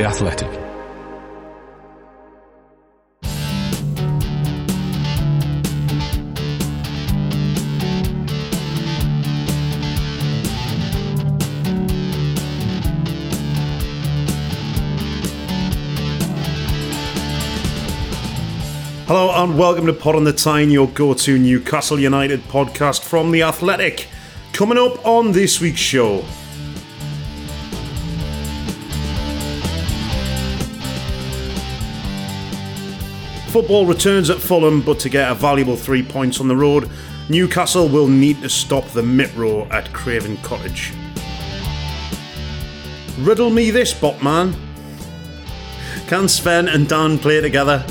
The Athletic. Hello and welcome to Pod on the Tyne, your go to Newcastle United podcast from The Athletic. Coming up on this week's show. Football returns at Fulham, but to get a valuable three points on the road, Newcastle will need to stop the Mitro at Craven Cottage. Riddle me this, Botman. Can Sven and Dan play together?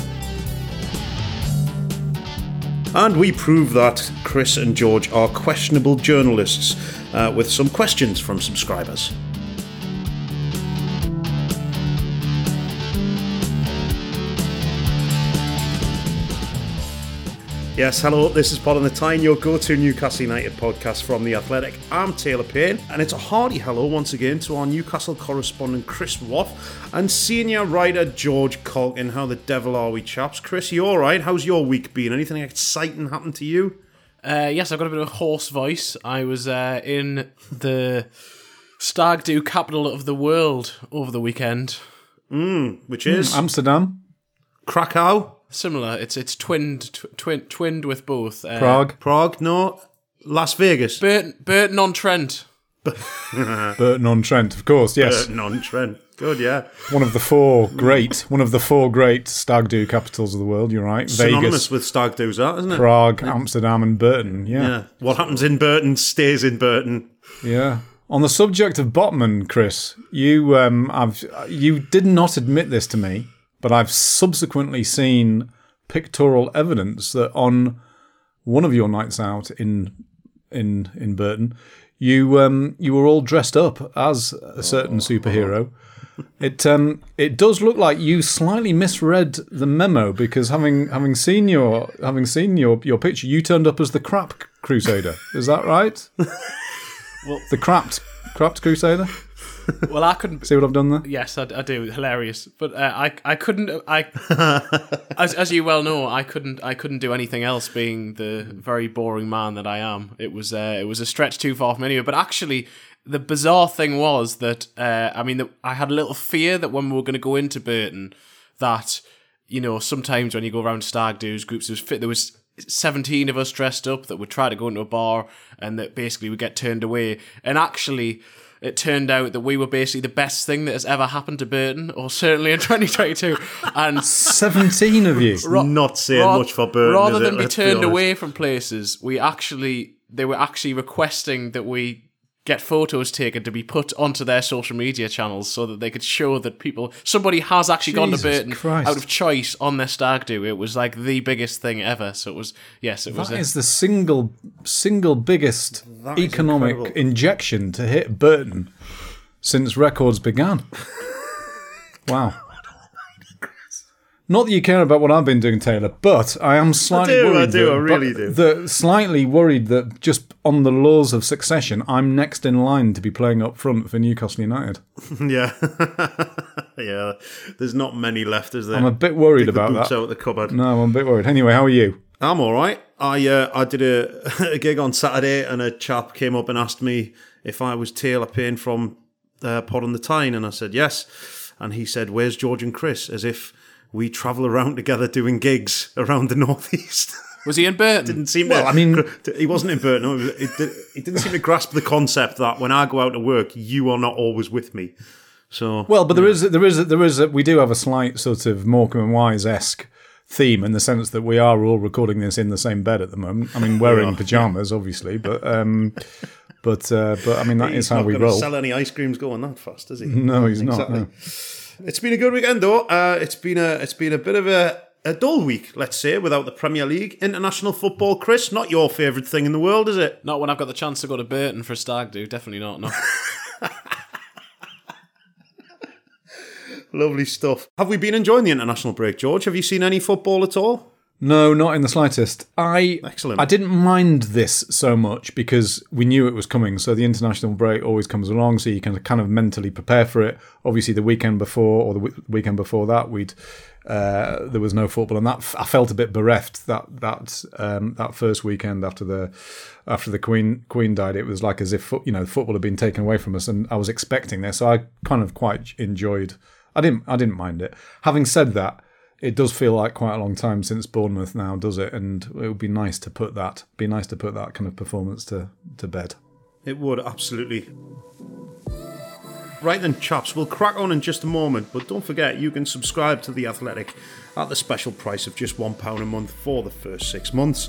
And we prove that Chris and George are questionable journalists uh, with some questions from subscribers. Yes, hello, this is Pod on the Tyne, your go to Newcastle United podcast from The Athletic. I'm Taylor Payne, and it's a hearty hello once again to our Newcastle correspondent Chris Waugh and senior writer George Caulkin. How the devil are we, chaps? Chris, you alright? How's your week been? Anything exciting happened to you? Uh, yes, I've got a bit of a hoarse voice. I was uh, in the stag do capital of the world over the weekend. Which is Amsterdam, Krakow, Similar, it's it's twinned tw- twin, twinned with both. Uh, Prague, Prague, no, Las Vegas. Burton, Burton on Trent. Burton on Trent, of course. Yes, Burton on Trent. Good, yeah. one of the four great, one of the four great stag do capitals of the world. You're right. Synonymous Vegas, with stag do's, that, isn't it? Prague, Amsterdam, and Burton. Yeah. Yeah. What happens in Burton stays in Burton. Yeah. On the subject of Botman, Chris, you um, I've you did not admit this to me, but I've subsequently seen pictorial evidence that on one of your nights out in in in Burton, you um, you were all dressed up as a certain superhero. It um it does look like you slightly misread the memo because having having seen your having seen your your picture, you turned up as the crap crusader. Is that right? Well- the crapped crapped crusader. Well, I couldn't. See what I've done there? Yes, I, I do. Hilarious, but uh, I I couldn't. I as as you well know, I couldn't. I couldn't do anything else. Being the very boring man that I am, it was uh, it was a stretch too far from anywhere. But actually, the bizarre thing was that uh, I mean, the, I had a little fear that when we were going to go into Burton, that you know sometimes when you go around stag do's groups, there was fit there was. 17 of us dressed up that would try to go into a bar and that basically would get turned away. And actually, it turned out that we were basically the best thing that has ever happened to Burton, or certainly in 2022. And Seventeen of you. Not saying ra- much for Burton. rather is it? than be turned honest. away from places, we actually they were actually requesting that we get photos taken to be put onto their social media channels so that they could show that people somebody has actually gone to Burton Christ. out of choice on their stag do. It was like the biggest thing ever. So it was yes, it was. That a- the single single biggest economic incredible. injection to hit Burton since records began. wow. Not that you care about what I've been doing, Taylor, but I am slightly I do, I worried. do, that, I really do. The, slightly worried that just on the laws of succession, I'm next in line to be playing up front for Newcastle United. Yeah. yeah. There's not many left, is there? I'm a bit worried about that. out the cupboard. No, I'm a bit worried. Anyway, how are you? I'm all right. I uh, I did a, a gig on Saturday, and a chap came up and asked me if I was Taylor Payne from uh, Pod on the Tyne, and I said yes. And he said, "Where's George and Chris?" As if we travel around together doing gigs around the northeast. was he in Burton? didn't seem Well, to, I mean- he wasn't in Burton. No, it, it, it didn't seem to grasp the concept that when I go out to work, you are not always with me. So Well, but there is there is there is we do have a slight sort of Morecambe and Wise esque theme in the sense that we are all recording this in the same bed at the moment. I mean, wearing pajamas, obviously, but um, But uh, but I mean that He's is how not we gonna roll. sell any ice creams going that fast, is he? No, he's not. No. It's been a good weekend though. Uh, it's been a it's been a bit of a, a dull week, let's say, without the Premier League, international football. Chris, not your favourite thing in the world, is it? Not when I've got the chance to go to Burton for a stag do. Definitely not. No. Lovely stuff. Have we been enjoying the international break, George? Have you seen any football at all? No, not in the slightest. I Excellent. I didn't mind this so much because we knew it was coming. So the international break always comes along, so you can kind of mentally prepare for it. Obviously, the weekend before or the w- weekend before that, we'd uh, there was no football, and that f- I felt a bit bereft that that um, that first weekend after the after the Queen Queen died. It was like as if you know football had been taken away from us, and I was expecting this. So I kind of quite enjoyed. I didn't I didn't mind it. Having said that it does feel like quite a long time since Bournemouth now, does it? And it would be nice to put that be nice to put that kind of performance to, to bed. It would, absolutely. Right then, chaps, we'll crack on in just a moment, but don't forget you can subscribe to The Athletic at the special price of just £1 a month for the first six months.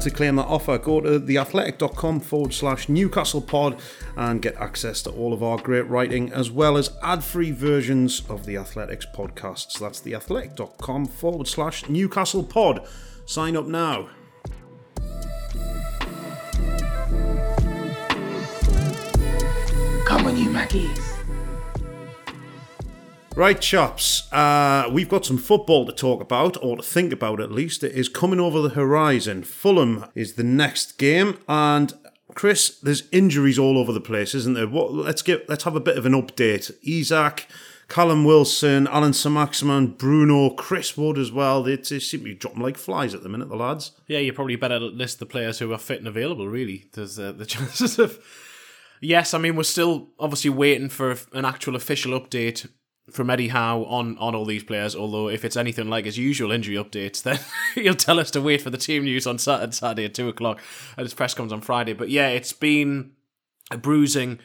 To claim that offer, go to theathletic.com forward slash Newcastle pod and get access to all of our great writing as well as ad free versions of the Athletics podcasts. That's theathletic.com forward slash Newcastle pod. Sign up now. Come on, you Mackies. Right, chaps, uh, we've got some football to talk about, or to think about at least. It is coming over the horizon. Fulham is the next game, and Chris, there's injuries all over the place, isn't there? What? Let's get let's have a bit of an update. Isaac, Callum Wilson, Allan Saint-Maximin, Bruno, Chris Wood as well. They, they seem to be dropping like flies at the minute, the lads. Yeah, you probably better list the players who are fit and available. Really, there's uh, the chances of. Yes, I mean we're still obviously waiting for an actual official update from Eddie Howe on on all these players. Although if it's anything like his usual injury updates, then he'll tell us to wait for the team news on Saturday, Saturday at two o'clock, and his press comes on Friday. But yeah, it's been a bruising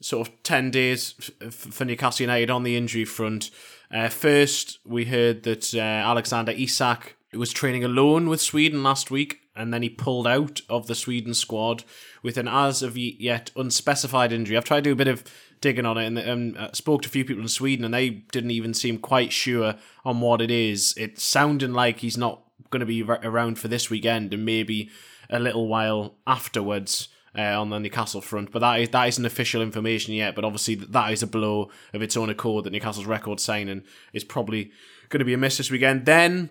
sort of 10 days for Newcastle United on the injury front. Uh, first, we heard that uh, Alexander Isak was training alone with Sweden last week, and then he pulled out of the Sweden squad with an as of yet unspecified injury. I've tried to do a bit of digging on it and um, uh, spoke to a few people in Sweden, and they didn't even seem quite sure on what it is. It's sounding like he's not going to be ra- around for this weekend and maybe a little while afterwards uh, on the Newcastle front. But that is that isn't official information yet. But obviously that is a blow of its own accord that Newcastle's record signing is probably going to be a miss this weekend. Then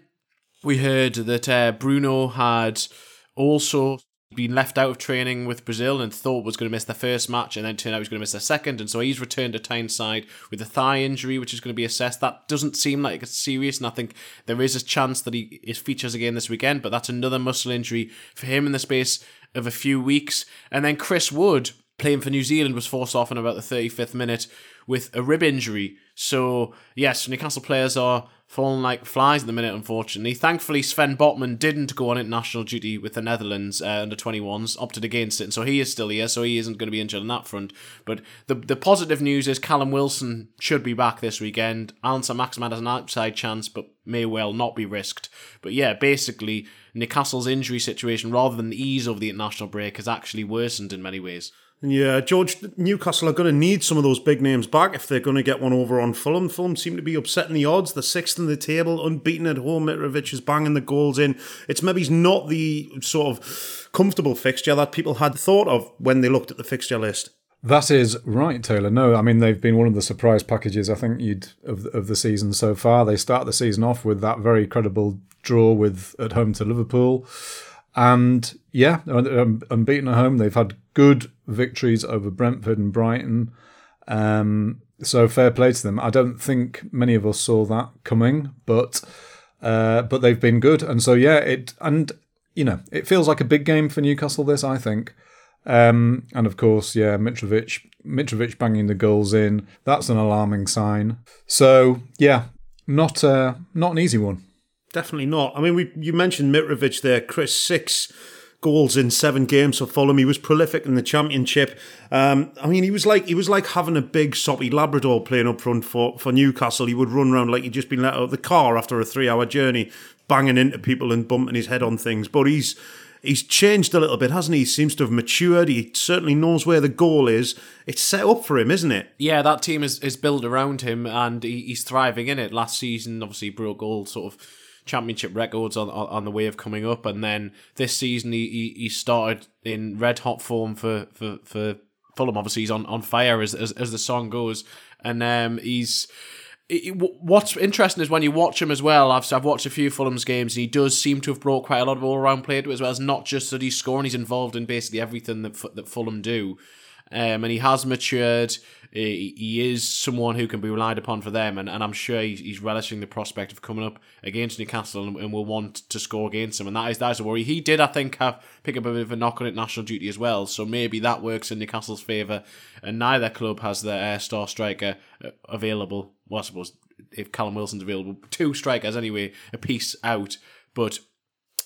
we heard that uh, Bruno had also been left out of training with Brazil and thought was going to miss the first match and then turned out he was going to miss the second. And so he's returned to Tyneside with a thigh injury which is going to be assessed. That doesn't seem like it's serious and I think there is a chance that he is features again this weekend but that's another muscle injury for him in the space of a few weeks. And then Chris Wood playing for New Zealand was forced off in about the 35th minute with a rib injury. So yes Newcastle players are falling like flies at the minute, unfortunately. Thankfully, Sven Botman didn't go on international duty with the Netherlands uh, under 21s, opted against it, and so he is still here, so he isn't going to be injured on that front. But the the positive news is Callum Wilson should be back this weekend. Alan Maximan has an outside chance, but may well not be risked. But yeah, basically, Newcastle's injury situation, rather than the ease of the international break, has actually worsened in many ways. Yeah, George, Newcastle are going to need some of those big names back if they're going to get one over on Fulham. Fulham seem to be upsetting the odds. The sixth in the table, unbeaten at home. Mitrovic is banging the goals in. It's maybe not the sort of comfortable fixture that people had thought of when they looked at the fixture list. That is right, Taylor. No, I mean they've been one of the surprise packages I think you'd of of the season so far. They start the season off with that very credible draw with at home to Liverpool, and yeah, unbeaten at home. They've had good victories over Brentford and Brighton. Um, so fair play to them. I don't think many of us saw that coming, but uh, but they've been good, and so yeah, it and you know it feels like a big game for Newcastle. This I think. Um, and of course, yeah, Mitrovic, Mitrovic banging the goals in. That's an alarming sign. So yeah, not uh, not an easy one. Definitely not. I mean, we you mentioned Mitrovic there, Chris. Six goals in seven games for Fulham. He was prolific in the Championship. Um, I mean, he was like he was like having a big soppy Labrador playing up front for, for Newcastle. He would run around like he'd just been let out of the car after a three hour journey, banging into people and bumping his head on things. But he's he's changed a little bit, hasn't he? He seems to have matured. He certainly knows where the goal is. It's set up for him, isn't it? Yeah, that team is, is built around him and he, he's thriving in it. Last season, obviously, broke all sort of championship records on, on, the way of coming up. And then this season, he, he, he started in red hot form for, for, for Fulham. Obviously, he's on, on fire as, as, as the song goes. And um, he's what's interesting is when you watch him as well. I've I've watched a few Fulham's games, and he does seem to have brought quite a lot of all round play to it as well. It's not just that he's scoring; he's involved in basically everything that that Fulham do, um, and he has matured. He, he is someone who can be relied upon for them, and, and I'm sure he's, he's relishing the prospect of coming up against Newcastle and, and will want to score against them, and that is that is a worry. He did, I think, have pick up a bit of a knock on it national duty as well, so maybe that works in Newcastle's favour. And neither club has their uh, star striker uh, available well, I suppose if Callum Wilson's available, two strikers anyway, a piece out. But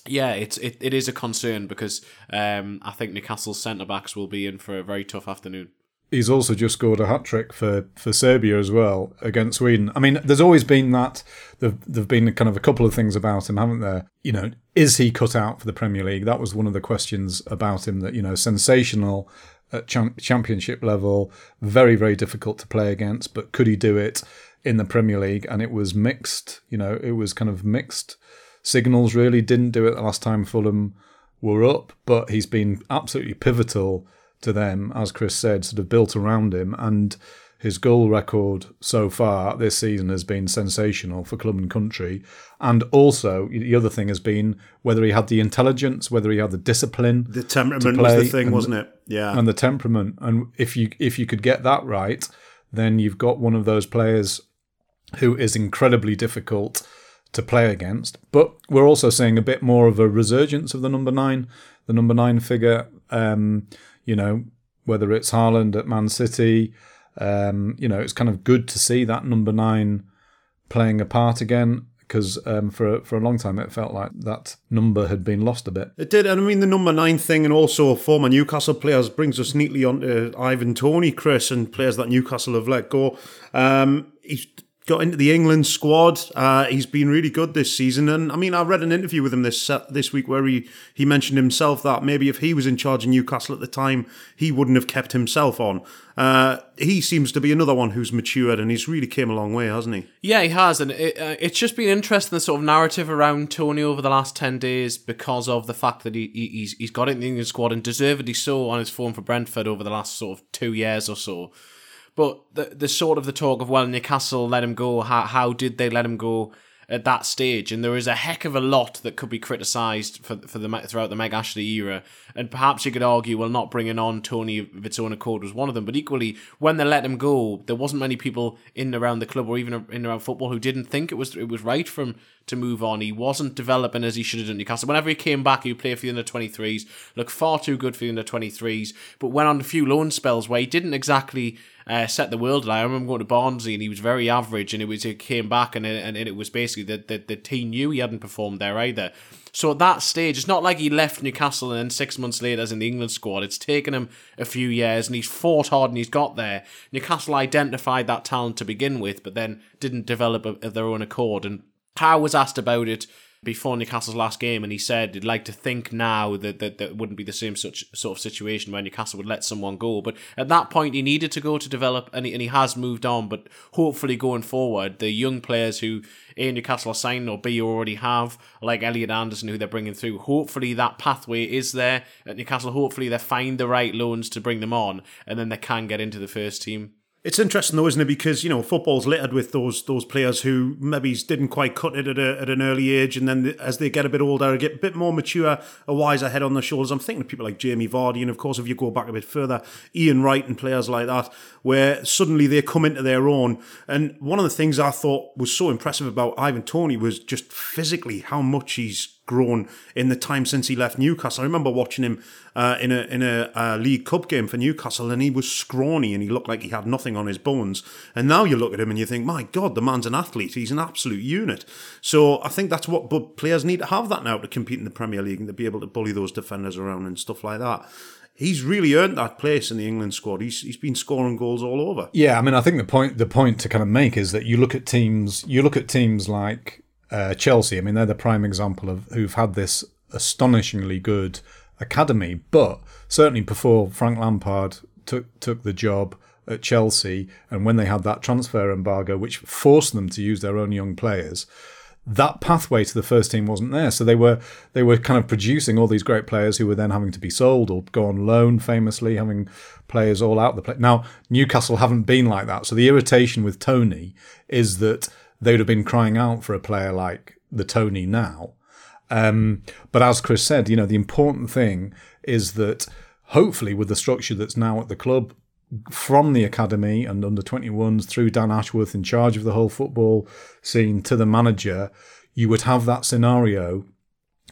yeah, it's it, it is a concern because um, I think Newcastle's centre backs will be in for a very tough afternoon. He's also just scored a hat trick for, for Serbia as well against Sweden. I mean, there's always been that. There've, there've been kind of a couple of things about him, haven't there? You know, is he cut out for the Premier League? That was one of the questions about him. That you know, sensational at championship level, very very difficult to play against, but could he do it? in the Premier League, and it was mixed. You know, it was kind of mixed signals. Really, didn't do it the last time Fulham were up, but he's been absolutely pivotal to them, as Chris said, sort of built around him, and his goal record so far this season has been sensational for club and country. And also, the other thing has been whether he had the intelligence, whether he had the discipline. The temperament was the thing, and, wasn't it? Yeah. And the temperament. And if you if you could get that right, then you've got one of those players who is incredibly difficult to play against. But we're also seeing a bit more of a resurgence of the number nine, the number nine figure. Um, you know, whether it's Haaland at Man City, um, you know, it's kind of good to see that number nine playing a part again. Because um, for for a long time it felt like that number had been lost a bit. It did, and I mean the number nine thing, and also former Newcastle players brings us neatly on to Ivan Toney, Chris, and players that Newcastle have let go. Um, he's got into the England squad. Uh, he's been really good this season, and I mean, I read an interview with him this uh, this week where he he mentioned himself that maybe if he was in charge of Newcastle at the time, he wouldn't have kept himself on. Uh, he seems to be another one who's matured, and he's really came a long way, hasn't he? Yeah, he has, and it, uh, it's just been interesting the sort of narrative around Toney over the last ten days because of the fact that he, he's he's got into the England squad and deservedly so on his form for Brentford over the last sort of two years or so. But the the sort of the talk of well, Newcastle let him go. How how did they let him go at that stage? And there is a heck of a lot that could be criticised for for the throughout the Mike Ashley era. And perhaps you could argue, well, not bringing on Toney of its own accord was one of them. But equally, when they let him go, there wasn't many people in and around the club or even in and around football who didn't think it was it was right for him to move on. He wasn't developing as he should have done Newcastle. Whenever he came back, he played for the under 23s, looked far too good for the under 23s, but went on a few loan spells where he didn't exactly uh, set the world alight. I remember going to Barnsley and he was very average, and it was he came back and it, and it was basically that the, the team knew he hadn't performed there either. So at that stage, it's not like he left Newcastle and then six months later is in the England squad. It's taken him a few years and he's fought hard and he's got there. Newcastle identified that talent to begin with, but then didn't develop of their own accord. And Howe was asked about it before Newcastle's last game, and he said he'd like to think now that, that that wouldn't be the same such sort of situation where Newcastle would let someone go. But at that point, he needed to go to develop, and he, and he has moved on. But hopefully, going forward, the young players who A Newcastle are signing or B already have, like Elliot Anderson, who they're bringing through, hopefully that pathway is there at Newcastle. Hopefully, they find the right loans to bring them on, and then they can get into the first team. It's interesting though, isn't it? Because you know football's littered with those those players who maybe didn't quite cut it at, a, at an early age, and then as they get a bit older, get a bit more mature, a wiser head on their shoulders. I'm thinking of people like Jamie Vardy, and of course, if you go back a bit further, Ian Wright and players like that, where suddenly they come into their own. And one of the things I thought was so impressive about Ivan Toney was just physically how much he's grown in the time since he left Newcastle. I remember watching him uh, in a in a uh, League Cup game for Newcastle, and he was scrawny and he looked like he had nothing on his bones. And now you look at him and you think, my God, the man's an athlete. He's an absolute unit. So I think that's what but players need to have that now to compete in the Premier League and to be able to bully those defenders around and stuff like that he's really earned that place in the England squad. He's he's been scoring goals all over. Yeah, I mean, I think the point the point to kind of make is that you look at teams, you look at teams like uh, Chelsea. I mean, they're the prime example of who've had this astonishingly good academy, but certainly before Frank Lampard took took the job at Chelsea, and when they had that transfer embargo, which forced them to use their own young players, that pathway to the first team wasn't there. So they were they were kind of producing all these great players who were then having to be sold or go on loan. Famously, having players all out the play. Now Newcastle haven't been like that. So the irritation with Toney is that they'd have been crying out for a player like the Toney now. Um, but as Chris said, you know the important thing is that hopefully with the structure that's now at the club from the academy and under 21s through Dan Ashworth in charge of the whole football scene to the manager, you would have that scenario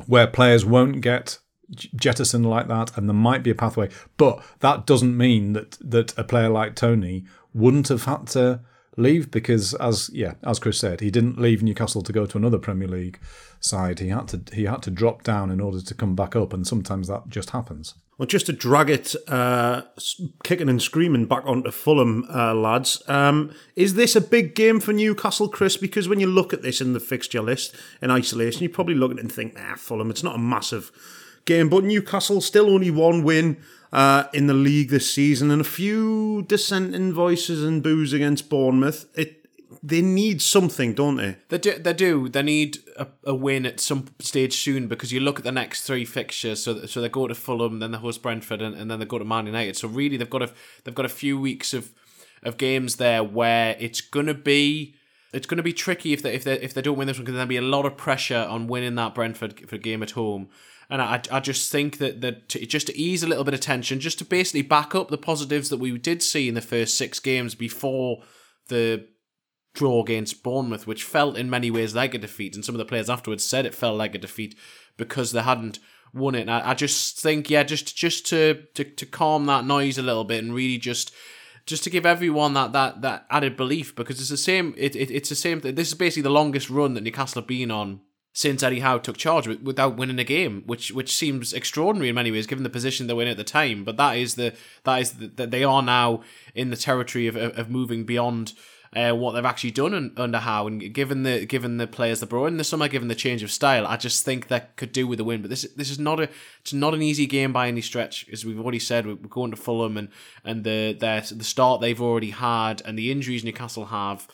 where players won't get jettisoned like that and there might be a pathway. But that doesn't mean that, that a player like Toney wouldn't have had to leave because as yeah as Chris said he didn't leave Newcastle to go to another Premier League side he had to he had to drop down in order to come back up and sometimes that just happens well, just to drag it uh, kicking and screaming back onto Fulham, uh, lads, um, is this a big game for Newcastle, Chris? Because when you look at this in the fixture list in isolation, you probably look at it and think, ah, Fulham, it's not a massive game. But Newcastle still only one win uh, in the league this season and a few dissenting voices and boos against Bournemouth. It they need something, don't they? They do. They do. They need a, a win at some stage soon because you look at the next three fixtures. So, so they go to Fulham, then they host Brentford, and, and then they go to Man United. So really, they've got a they've got a few weeks of of games there where it's gonna be it's going to be tricky if they if they if they don't win this one because there'll be a lot of pressure on winning that Brentford for game at home. And I, I just think that that to, just to ease a little bit of tension, just to basically back up the positives that we did see in the first six games before the draw against Bournemouth, which felt in many ways like a defeat. And some of the players afterwards said it felt like a defeat because they hadn't won it. And I, I just think, yeah, just just to, to to calm that noise a little bit and really just just to give everyone that that that added belief because it's the same. It, it it's the same. This is basically the longest run that Newcastle have been on since Eddie Howe took charge without winning a game, which which seems extraordinary in many ways, given the position they were in at the time. But that is the that is that they are now in the territory of of, moving beyond uh, what they've actually done un- under Howe, and given the given the players that brought in the summer, given the change of style, I just think that could do with a win. But this this is not a it's not an easy game by any stretch, as we've already said. We're going to Fulham, and and the their, the start they've already had, and the injuries Newcastle have.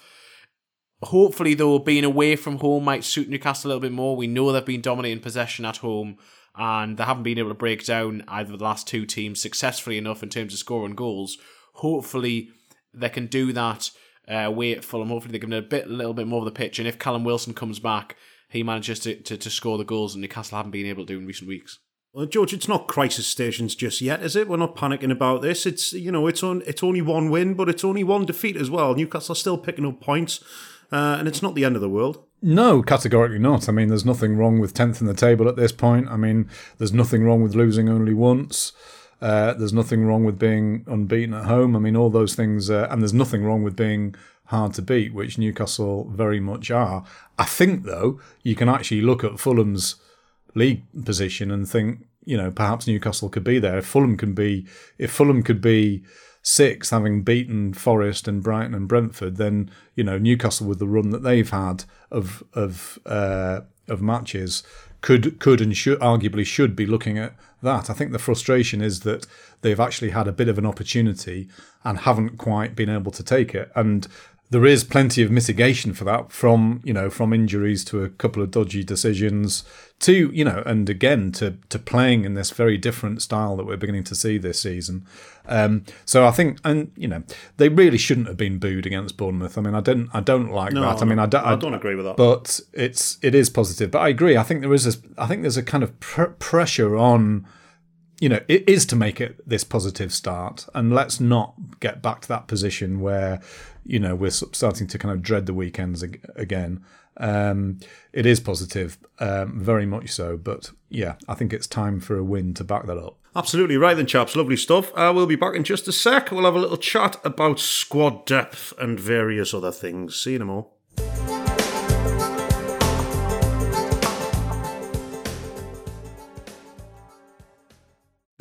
Hopefully, though, being away from home might suit Newcastle a little bit more. We know they've been dominating possession at home, and they haven't been able to break down either of the last two teams successfully enough in terms of scoring goals. Hopefully, they can do that uh, away at Fulham. Hopefully, they give him a bit, a little bit more of the pitch. And if Callum Wilson comes back, he manages to, to, to score the goals that Newcastle haven't been able to do in recent weeks. Well, George, it's not crisis stations just yet, is it? We're not panicking about this. It's you know, it's on, it's only one win, but it's only one defeat as well. Newcastle are still picking up points, uh, and it's not the end of the world. No, categorically not. I mean, there's nothing wrong with tenth in the table at this point. I mean, there's nothing wrong with losing only once. Uh, there's nothing wrong with being unbeaten at home. I mean, all those things, uh, and there's nothing wrong with being hard to beat, which Newcastle very much are. I think, though, you can actually look at Fulham's league position and think, you know, perhaps Newcastle could be there. If Fulham can be, if Fulham could be sixth, having beaten Forest and Brighton and Brentford, then you know Newcastle with the run that they've had of of uh, of matches could could and should arguably should be looking at that. I think the frustration is that they've actually had a bit of an opportunity and haven't quite been able to take it. And there is plenty of mitigation for that from you know from injuries to a couple of dodgy decisions to you know and again to to playing in this very different style that we're beginning to see this season. Um, so I think and you know they really shouldn't have been booed against Bournemouth. I mean I don't I don't like no, that. I mean I don't, I don't agree with that. But it's it is positive. But I agree. I think there is a I think there's a kind of pr- pressure on you know, it is to make it this positive start, and let's not get back to that position where you know we're starting to kind of dread the weekends again. Um, it is positive, um, very much so. But yeah, I think it's time for a win to back that up. Absolutely right, then, chaps. Lovely stuff. Uh, we'll be back in just a sec. We'll have a little chat about squad depth and various other things. See you in a moment.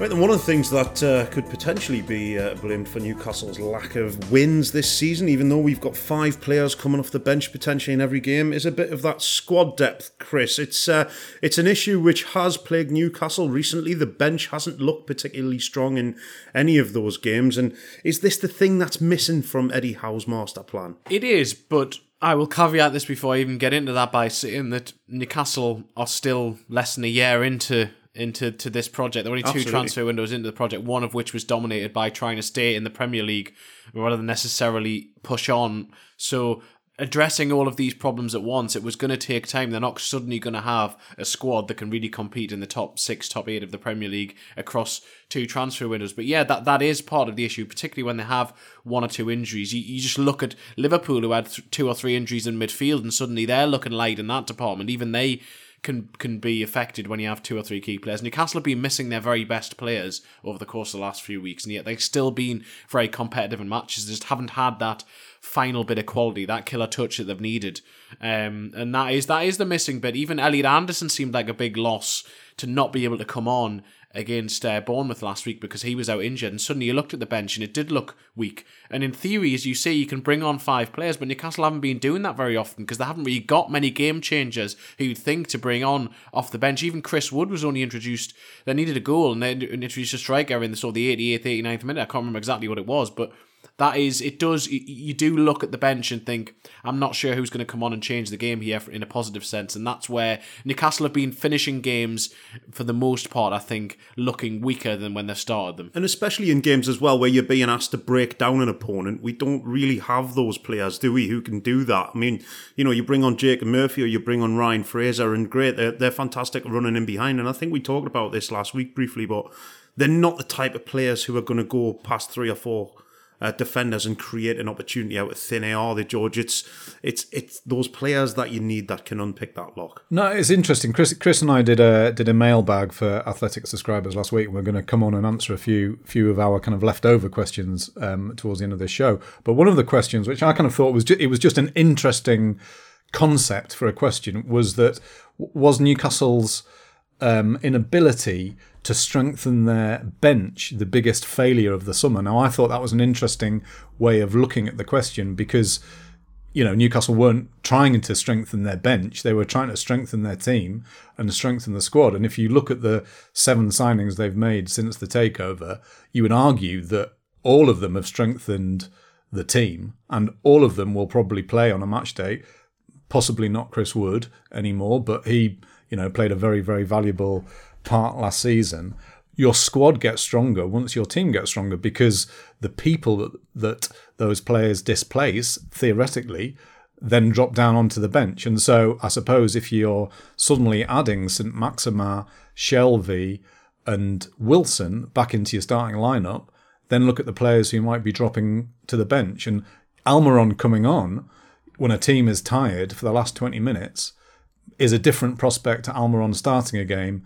Right, and one of the things that uh, could potentially be uh, blamed for Newcastle's lack of wins this season, even though we've got five players coming off the bench potentially in every game, is a bit of that squad depth, Chris. It's uh, it's an issue which has plagued Newcastle recently. The bench hasn't looked particularly strong in any of those games, and is this the thing that's missing from Eddie Howe's master plan? It is, but I will caveat this before I even get into that by saying that Newcastle are still less than a year into into to this project. There were only two Absolutely. transfer windows into the project, one of which was dominated by trying to stay in the Premier League rather than necessarily push on. So addressing all of these problems at once, it was going to take time. They're not suddenly going to have a squad that can really compete in the top six, top eight of the Premier League across two transfer windows. But yeah, that, that is part of the issue, particularly when they have one or two injuries. You, you just look at Liverpool, who had th- two or three injuries in midfield, and suddenly they're looking light in that department. Even they can can be affected when you have two or three key players. Newcastle have been missing their very best players over the course of the last few weeks, and yet they've still been very competitive in matches. They just haven't had that final bit of quality, that killer touch that they've needed. Um, and that is that is the missing bit. Even Elliot Anderson seemed like a big loss to not be able to come on against uh, Bournemouth last week because he was out injured. And suddenly you looked at the bench and it did look weak. And in theory, as you say, you can bring on five players, but Newcastle haven't been doing that very often because they haven't really got many game changers who you'd think to bring on off the bench. Even Chris Wood was only introduced. They needed a goal and they introduced a striker in the sort of the 88th, 89th minute. I can't remember exactly what it was, but that is it does you do look at the bench and think i'm not sure who's going to come on and change the game here in a positive sense and that's where newcastle have been finishing games for the most part i think looking weaker than when they started them And especially in games as well where you're being asked to break down an opponent, we don't really have those players, do we, who can do that? I mean, you know, you bring on jake Murphy or you bring on Ryan Fraser, and great, they're, they're fantastic running in behind. And I think we talked about this last week briefly, but they're not the type of players who are going to go past three or four. Uh, defenders and create an opportunity out of thin air, they, George? It's it's it's those players that you need that can unpick that lock. No, it's interesting. Chris, Chris and I did a did a mailbag for athletic subscribers last week. We're going to come on and answer a few few of our kind of leftover questions um, towards the end of this show. But one of the questions, which I kind of thought was ju- it was just an interesting concept for a question, was that was Newcastle's um, inability to strengthen their bench the biggest failure of the summer. Now, I thought that was an interesting way of looking at the question because you know, Newcastle weren't trying to strengthen their bench. They were trying to strengthen their team and strengthen the squad. And if you look at the seven signings they've made since the takeover, you would argue that all of them have strengthened the team and all of them will probably play on a match day. Possibly not Chris Wood anymore, but he, you know, played a very, very valuable part last season. Your squad gets stronger once your team gets stronger because the people that, that those players displace, theoretically, then drop down onto the bench. And so I suppose if you're suddenly adding St. Maximin, Shelvey, and Wilson back into your starting lineup, then look at the players who might be dropping to the bench. And Almiron coming on when a team is tired for the last 20 minutes is a different prospect to Almiron starting a game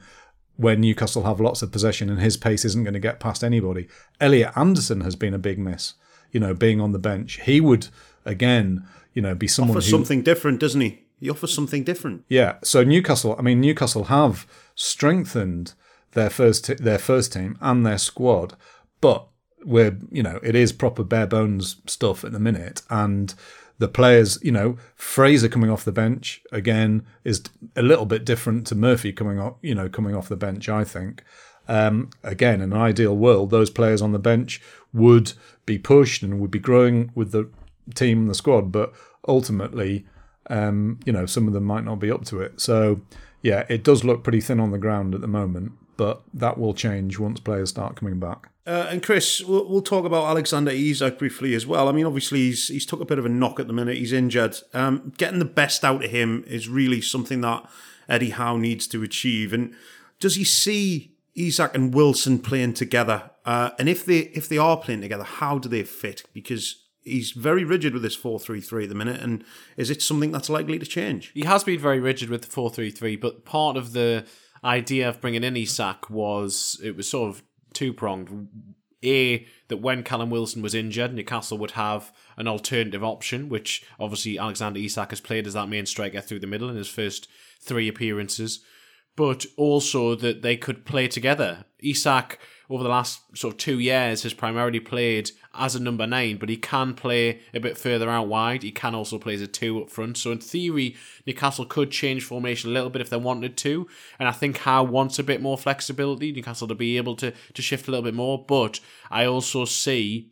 where Newcastle have lots of possession and his pace isn't going to get past anybody. Elliot Anderson has been a big miss, you know, being on the bench. He would, again, you know, be someone Offers who. something different, doesn't he? He offers something different. Yeah. So Newcastle, I mean, Newcastle have strengthened their first t- their first team and their squad, but we're you know it is proper bare bones stuff at the minute, and the players, you know, Fraser coming off the bench again is a little bit different to Murphy coming off, you know, coming off the bench. I think. Um, again, in an ideal world, those players on the bench would be pushed and would be growing with the team, and the squad, but ultimately, um, you know, some of them might not be up to it. So, yeah, it does look pretty thin on the ground at the moment, but that will change once players start coming back. Uh, and Chris, we'll, we'll, talk about Alexander Isak briefly as well. I mean, obviously he's he's took a bit of a knock at the minute. He's injured. Um, getting the best out of him is really something that Eddie Howe needs to achieve. And does he see Isak and Wilson playing together? Uh, and if they if they are playing together, how do they fit? Because he's very rigid with this 4-3-3 at the minute and is it something that's likely to change he has been very rigid with the 4-3-3 but part of the idea of bringing in Isak was it was sort of two pronged. A, that when Callum Wilson was injured, Newcastle would have an alternative option, which obviously Alexander Isak has played as that main striker through the middle in his first three appearances, but also that they could play together. Isak over the last sort of two years has primarily played as a number nine, but he can play a bit further out wide. He can also play as a two up front. So in theory, Newcastle could change formation a little bit if they wanted to. And I think Howe wants a bit more flexibility, Newcastle to be able to to shift a little bit more. But I also see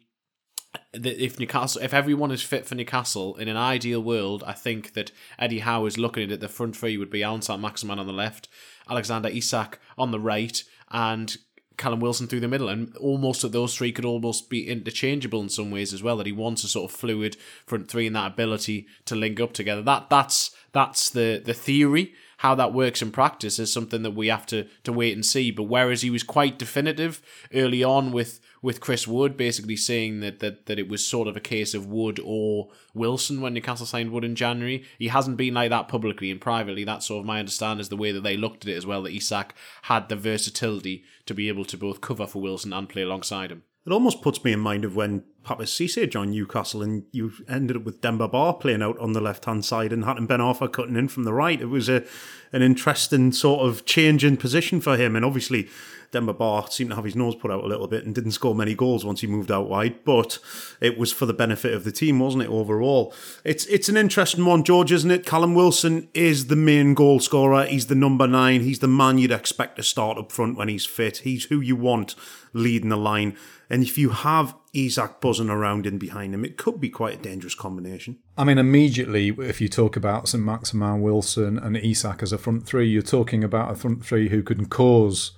that if Newcastle, if everyone is fit for Newcastle in an ideal world, I think that Eddie Howe is looking at it. The front three would be Allan Saint-Maximin on the left, Alexander Isak on the right, and Callum Wilson through the middle, and almost that those three could almost be interchangeable in some ways as well. That he wants a sort of fluid front three and that ability to link up together. That that's that's the the theory. How that works in practice is something that we have to to wait and see. But whereas he was quite definitive early on with with Chris Wood, basically saying that, that that it was sort of a case of Wood or Wilson when Newcastle signed Wood in January. He hasn't been like that publicly and privately. That's sort of my understanding is the way that they looked at it as well. That Isak had the versatility to be able to both cover for Wilson and play alongside him. It almost puts me in mind of when Papiss Cisse joined Newcastle and you ended up with Demba Ba playing out on the left hand side and Hatem Ben Arfa cutting in from the right. It was a an interesting sort of change in position for him. And obviously Demba Ba seemed to have his nose put out a little bit and didn't score many goals once he moved out wide, but it was for the benefit of the team, wasn't it, overall? It's it's an interesting one, George, isn't it? Callum Wilson is the main goal scorer. He's the number nine. He's the man you'd expect to start up front when he's fit. He's who you want leading the line. And if you have Isak buzzing around in behind him, it could be quite a dangerous combination. I mean, immediately, if you talk about St. Maximin, Wilson, and Isak as a front three, you're talking about a front three who can cause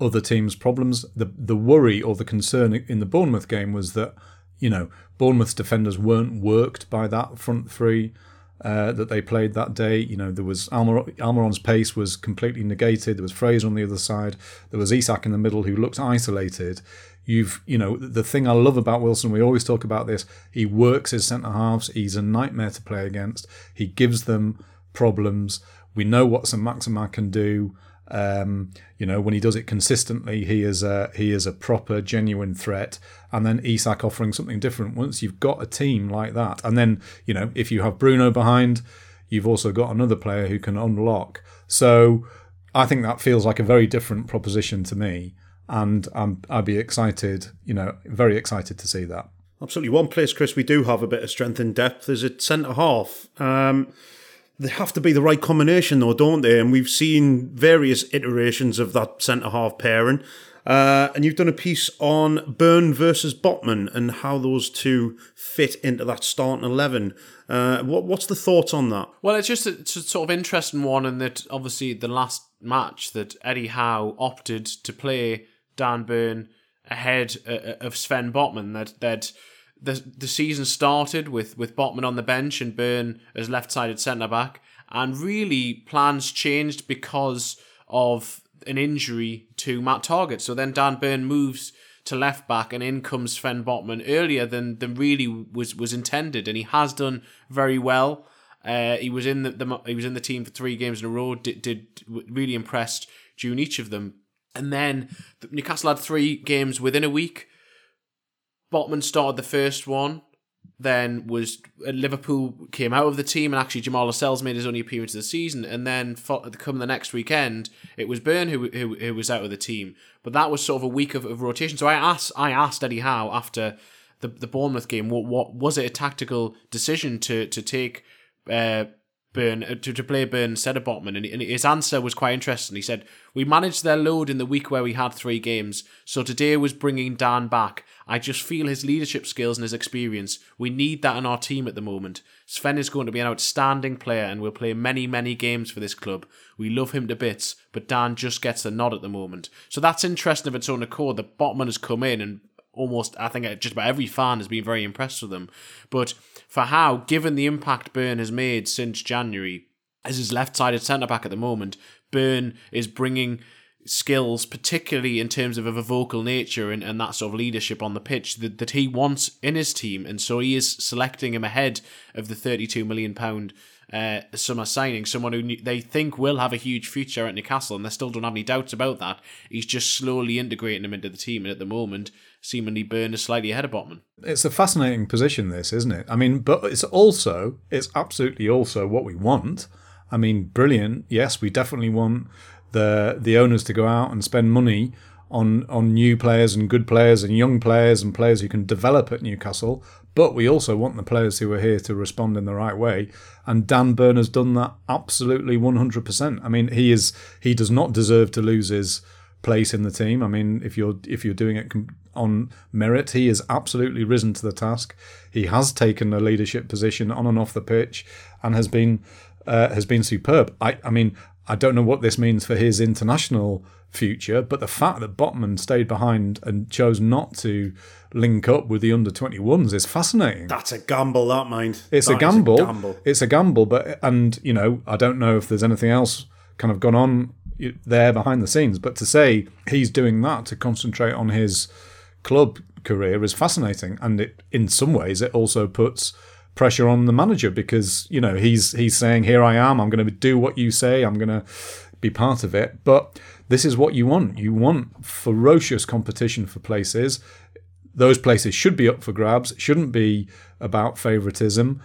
other teams' problems. The the worry or the concern in the Bournemouth game was that you know Bournemouth's defenders weren't worked by that front three uh, that they played that day. You know there was Almir- Almiron's pace was completely negated. There was Fraser on the other side. There was Isak in the middle who looked isolated. You've you know the thing I love about Wilson. We always talk about this. He works his centre halves. He's a nightmare to play against. He gives them problems. We know what St Maximin can do. Um, you know, when he does it consistently, he is a he is a proper, genuine threat. And then Isak offering something different. Once you've got a team like that, and then you know, if you have Bruno behind, you've also got another player who can unlock. So I think that feels like a very different proposition to me, and I'm, I'd be excited, you know, very excited to see that. Absolutely. One place, Chris, we do have a bit of strength and depth is at centre half. Um, they have to be the right combination, though, don't they? And we've seen various iterations of that centre half pairing. Uh, and you've done a piece on Burn versus Botman and how those two fit into that starting 11. Uh, what, what's the thoughts on that? Well, it's just a, it's a sort of interesting one, in that obviously the last match that Eddie Howe opted to play Dan Burn ahead uh, of Sven Botman, that that the the season started with with Botman on the bench and Burn as left sided centre back, and really plans changed because of an injury to Matt Targett. So then Dan Burn moves to left back, and in comes Sven Botman earlier than than really was was intended, and he has done very well. Uh, he was in the, the, he was in the team for three games in a row. Did, did really impressed during each of them, and then Newcastle had three games within a week. Botman started the first one, then was uh, Liverpool came out of the team, and actually Jamal Lascelles made his only appearance of the season. And then come the next weekend, it was Burn who, who who was out of the team. But that was sort of a week of, of rotation. So I asked I asked Eddie Howe after the the Bournemouth game, what what was it a tactical decision to to take uh, Burn uh, to, to play Burn instead of Botman, and, his answer was quite interesting. He said, "We managed their load in the week where we had three games, so today was bringing Dan back. I just feel his leadership skills and his experience. We need that in our team at the moment. Sven is going to be an outstanding player and will play many, many games for this club. We love him to bits, but Dan just gets the nod at the moment. So that's interesting of its own accord that Botman has come in and almost I think just about every fan has been very impressed with him. But for Howe, given the impact Burn has made since January as his left-sided centre back at the moment, Burn is bringing skills, particularly in terms of, of a vocal nature and, and that sort of leadership on the pitch that, that he wants in his team. And so he is selecting him ahead of the £32 million uh, summer signing, someone who they think will have a huge future at Newcastle, and they still don't have any doubts about that. He's just slowly integrating him into the team, and at the moment, seemingly Burn is slightly ahead of Botman. It's a fascinating position, this, isn't it? I mean, but it's also, it's absolutely also what we want. I mean, brilliant. Yes, we definitely want the the owners to go out and spend money on on new players and good players and young players and players who can develop at Newcastle. But we also want the players who are here to respond in the right way. And Dan Burn has done that absolutely 100%. I mean, he is he does not deserve to lose his place in the team. I mean, if you're if you're doing it on merit, he has absolutely risen to the task. He has taken a leadership position on and off the pitch and has been uh, has been superb. I I mean, I don't know what this means for his international future, but the fact that Botman stayed behind and chose not to link up with the under 21s is fascinating. That's a gamble, that mind. It's That a gamble. gamble. It's a gamble, but and you know, I don't know if there's anything else kind of gone on there behind the scenes, but to say he's doing that to concentrate on his club career is fascinating, and it, in some ways, it also puts pressure on the manager because you know he's he's saying, "Here I am. I'm going to do what you say. I'm going to be part of it." But this is what you want. You want ferocious competition for places. Those places should be up for grabs. It shouldn't be about favouritism.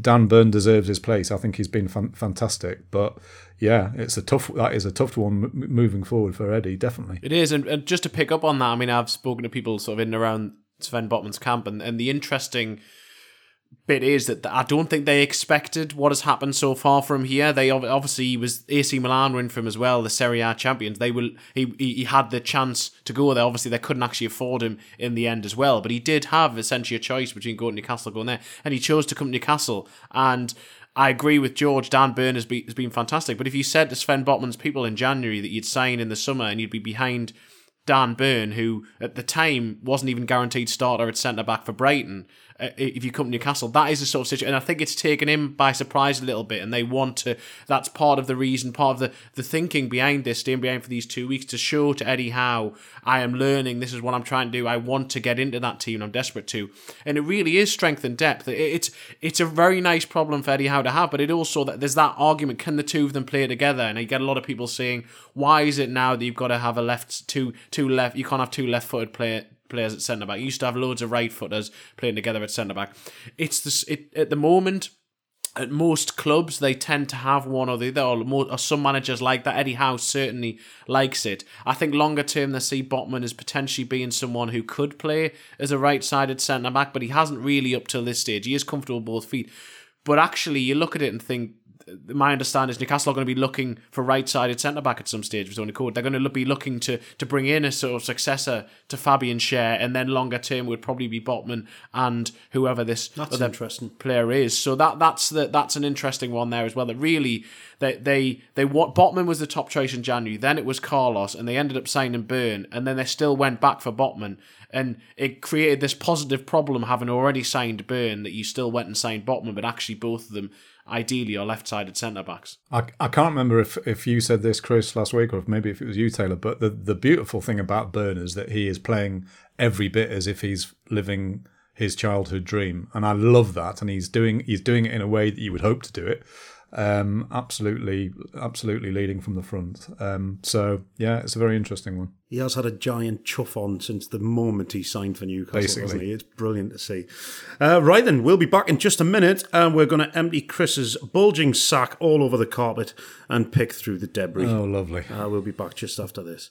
Dan Burn deserves his place. I think he's been fan- fantastic. But yeah, it's a tough. That is a tough one m- moving forward for Eddie. Definitely. It is, and, and just to pick up on that, I mean, I've spoken to people sort of in and around Sven Botman's camp, and, and the interesting bit is that I don't think they expected what has happened so far from here. They obviously was AC Milan for him as well, the Serie A champions. They will he he had the chance to go there. Obviously they couldn't actually afford him in the end as well, but he did have essentially a choice between going to Newcastle going there, and he chose to come to Newcastle. And I agree with George. Dan Burn has been, has been fantastic. But if you said to Sven Botman's people in January that you'd sign in the summer and you'd be behind Dan Burn, who at the time wasn't even guaranteed starter at centre back for Brighton, uh, if you come to Newcastle, that is the sort of situation. And I think it's taken him by surprise a little bit, and they want to. That's part of the reason, part of the, the thinking behind this, staying behind for these two weeks to show to Eddie Howe, I am learning. This is what I'm trying to do. I want to get into that team. I'm desperate to, and it really is strength and depth. It, it's it's a very nice problem for Eddie Howe to have, but it also that there's that argument: can the two of them play together? And you get a lot of people saying, why is it now that you've got to have a left two two left? You can't have two left-footed player players at centre back. You used to have loads of right footers playing together at centre back. It's this it at the moment. At most clubs, they tend to have one or the other, or, more, or some managers like that. Eddie Howe certainly likes it. I think longer term, they see Botman as potentially being someone who could play as a right sided centre back, but he hasn't really up till this stage. He is comfortable both feet. But actually, you look at it and think, my understanding is Newcastle are going to be looking for right-sided centre back at some stage with Tony Code. They're going to be looking to to bring in a sort of successor to Fabian Schär, and then longer term would probably be Botman and whoever this That's other interesting. player is. So that that's the that's an interesting one there as well. That really they they they what Botman was the top choice in January. Then it was Carlos, and they ended up signing Burn, and then they still went back for Botman, and it created this positive problem having already signed Burn that you still went and signed Botman, but actually both of them ideally are left-sided centre backs. I, I can't remember if, if you said this, Chris, last week, or if maybe if it was you, Taylor. But the, the beautiful thing about Burn is that he is playing every bit as if he's living his childhood dream, and I love that. And he's doing he's doing it in a way that you would hope to do it. Um, absolutely, absolutely leading from the front. Um, so yeah, it's a very interesting one. He has had a giant chuff on since the moment he signed for Newcastle, Basically. hasn't he? It's brilliant to see. Uh, right then, we'll be back in just a minute, and we're going to empty Chris's bulging sack all over the carpet and pick through the debris. Oh, lovely. Uh, we'll be back just after this.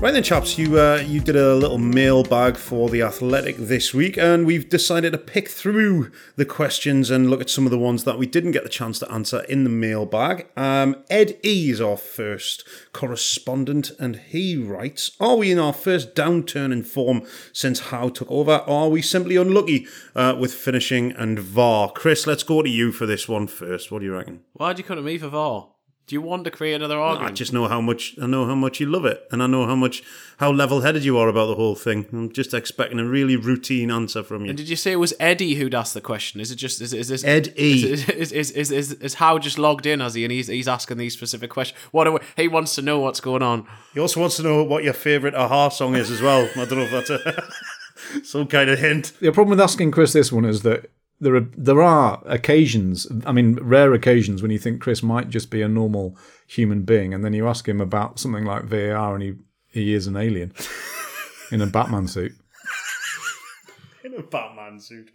Right then, chaps, you uh, you did a little mailbag for the Athletic this week, and we've decided to pick through the questions and look at some of the ones that we didn't get the chance to answer in the mailbag. Um, Ed E is our first correspondent, and he writes: Are we in our first downturn in form since Howe took over, are we simply unlucky uh, with finishing and VAR? Chris, let's go to you for this one first. What do you reckon? Why'd you come to me for VAR? Do you want to create another argument? I just know how much I know how much you love it, and I know how much how level-headed you are about the whole thing. I'm just expecting a really routine answer from you. And did you say it was Eddie who'd asked the question? Is it just is, is this Ed E. Is, is, is, is, is, is Howe just logged in, has he? And he's, he's asking these specific questions. What are we, he wants to know what's going on. He also wants to know what your favourite a-ha song is as well. I don't know if that's a, some kind of hint. The problem with asking Chris this one is that there are there are occasions, I mean, rare occasions when you think Chris might just be a normal human being, and then you ask him about something like VAR, and he he is an alien in a Batman suit. In a Batman suit.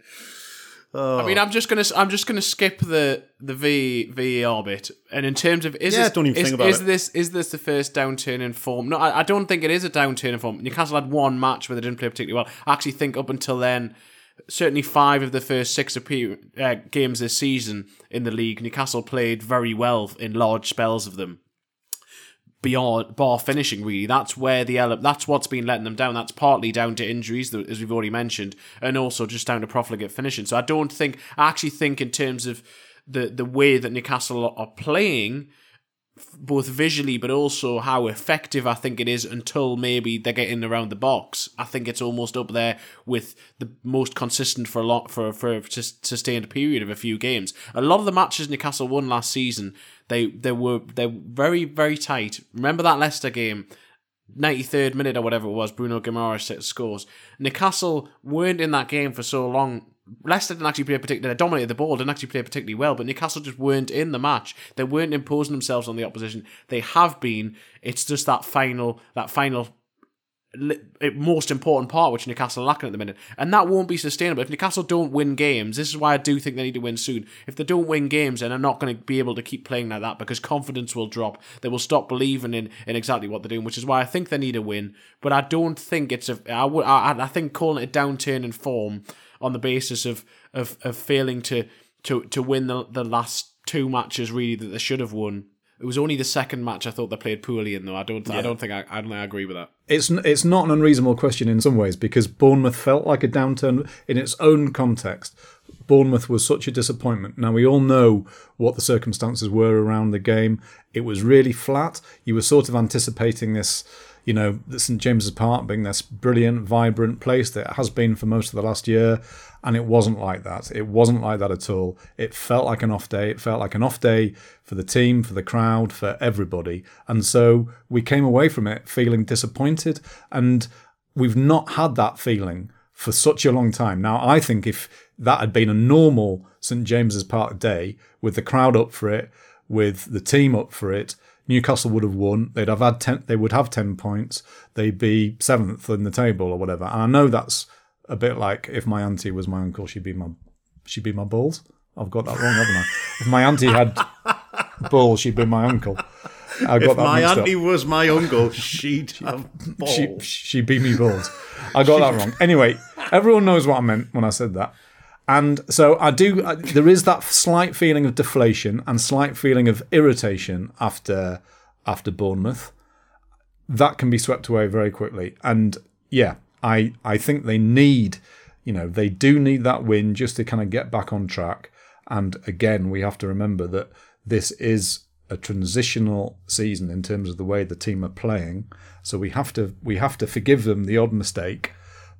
I mean, I'm just gonna I'm just gonna skip the the V VAR bit. And in terms of is Yeah, this, don't even is, think about is it. this is this the first downturn in form? No, I, I don't think it is a downturn in form. Newcastle had one match where they didn't play particularly well. I actually think up until then, certainly five of the first six appear, uh, games this season in the league, Newcastle played very well in large spells of them. Beyond bar finishing, really, that's where the ele- that's what's been letting them down. That's partly down to injuries, as we've already mentioned, and also just down to profligate finishing. So I don't think I actually think in terms of the the way that Newcastle are playing, both visually but also how effective I think it is until maybe they're getting around the box. I think it's almost up there with the most consistent for a lot for for a sustained period of a few games. A lot of the matches Newcastle won last season, they they were they're very very tight. Remember that Leicester game. 93rd minute or whatever it was, Bruno Guimaraes scores. Newcastle weren't in that game for so long. Leicester didn't actually play particularly, they dominated the ball, didn't actually play particularly well, but Newcastle just weren't in the match. They weren't imposing themselves on the opposition. They have been. It's just that final, that final most important part which Newcastle are lacking at the minute, and that won't be sustainable. If Newcastle don't win games, this is why I do think they need to win soon. If they don't win games, then they're not going to be able to keep playing like that because confidence will drop. They will stop believing in, in exactly what they're doing, which is why I think they need a win. But I don't think it's a. I would. I, I think calling it a downturn in form on the basis of of, of failing to to to win the the last two matches really that they should have won. It was only the second match I thought they played poorly in, though. I don't. I don't think I. I don't think I agree with that. It's it's not an unreasonable question in some ways because Bournemouth felt like a downturn in its own context. Bournemouth was such a disappointment. Now we all know what the circumstances were around the game. It was really flat. You were sort of anticipating this, you know, St James's Park being this brilliant, vibrant place that has been for most of the last year, and it wasn't like that. It wasn't like that at all. It felt like an off day. It felt like an off day for the team, for the crowd, for everybody. And so we came away from it feeling disappointed, and we've not had that feeling for such a long time. Now, I think if that had been a normal St James's Park day with the crowd up for it, with the team up for it, Newcastle would have won. They'd have had ten. They would have ten points. They'd be seventh in the table or whatever. And I know that's a bit like if my auntie was my uncle, she'd be my she'd be my balls. I've got that wrong, haven't I? If my auntie had balls, she'd be my uncle. I got If that my mixed up. auntie was my uncle, she'd have balls. She, she beat me balls. I got that wrong. Anyway, everyone knows what I meant when I said that. And so I do. I, there is that slight feeling of deflation and slight feeling of irritation after after Bournemouth. That can be swept away very quickly. And yeah, I I think they need, you know, they do need that win just to kind of get back on track. And again, we have to remember that this is a transitional season in terms of the way the team are playing. So we have to we have to forgive them the odd mistake,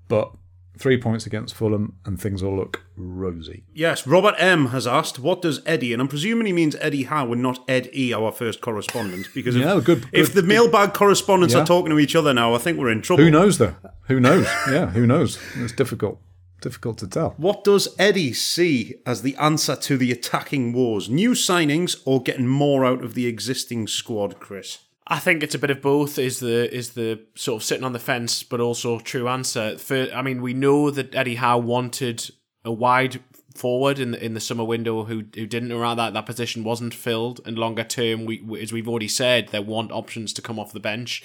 but three points against Fulham and things will look rosy. Yes, Robert M has asked, "What does Eddie?" And I'm presuming he means Eddie Howe and not Ed E, our first correspondent. Because if, Yeah, good- if good- the mailbag correspondents Yeah. are talking to each other now, I think we're in trouble. Who knows though? Who knows? Yeah, who knows? It's difficult. Difficult to tell. What does Eddie see as the answer to the attacking wars? New signings or getting more out of the existing squad, Chris? I think it's a bit of both. Is the is the sort of sitting on the fence, but also true answer. For I mean, we know that Eddie Howe wanted a wide forward in the in the summer window who who didn't around that that position wasn't filled. And longer term, we as we've already said, they want options to come off the bench,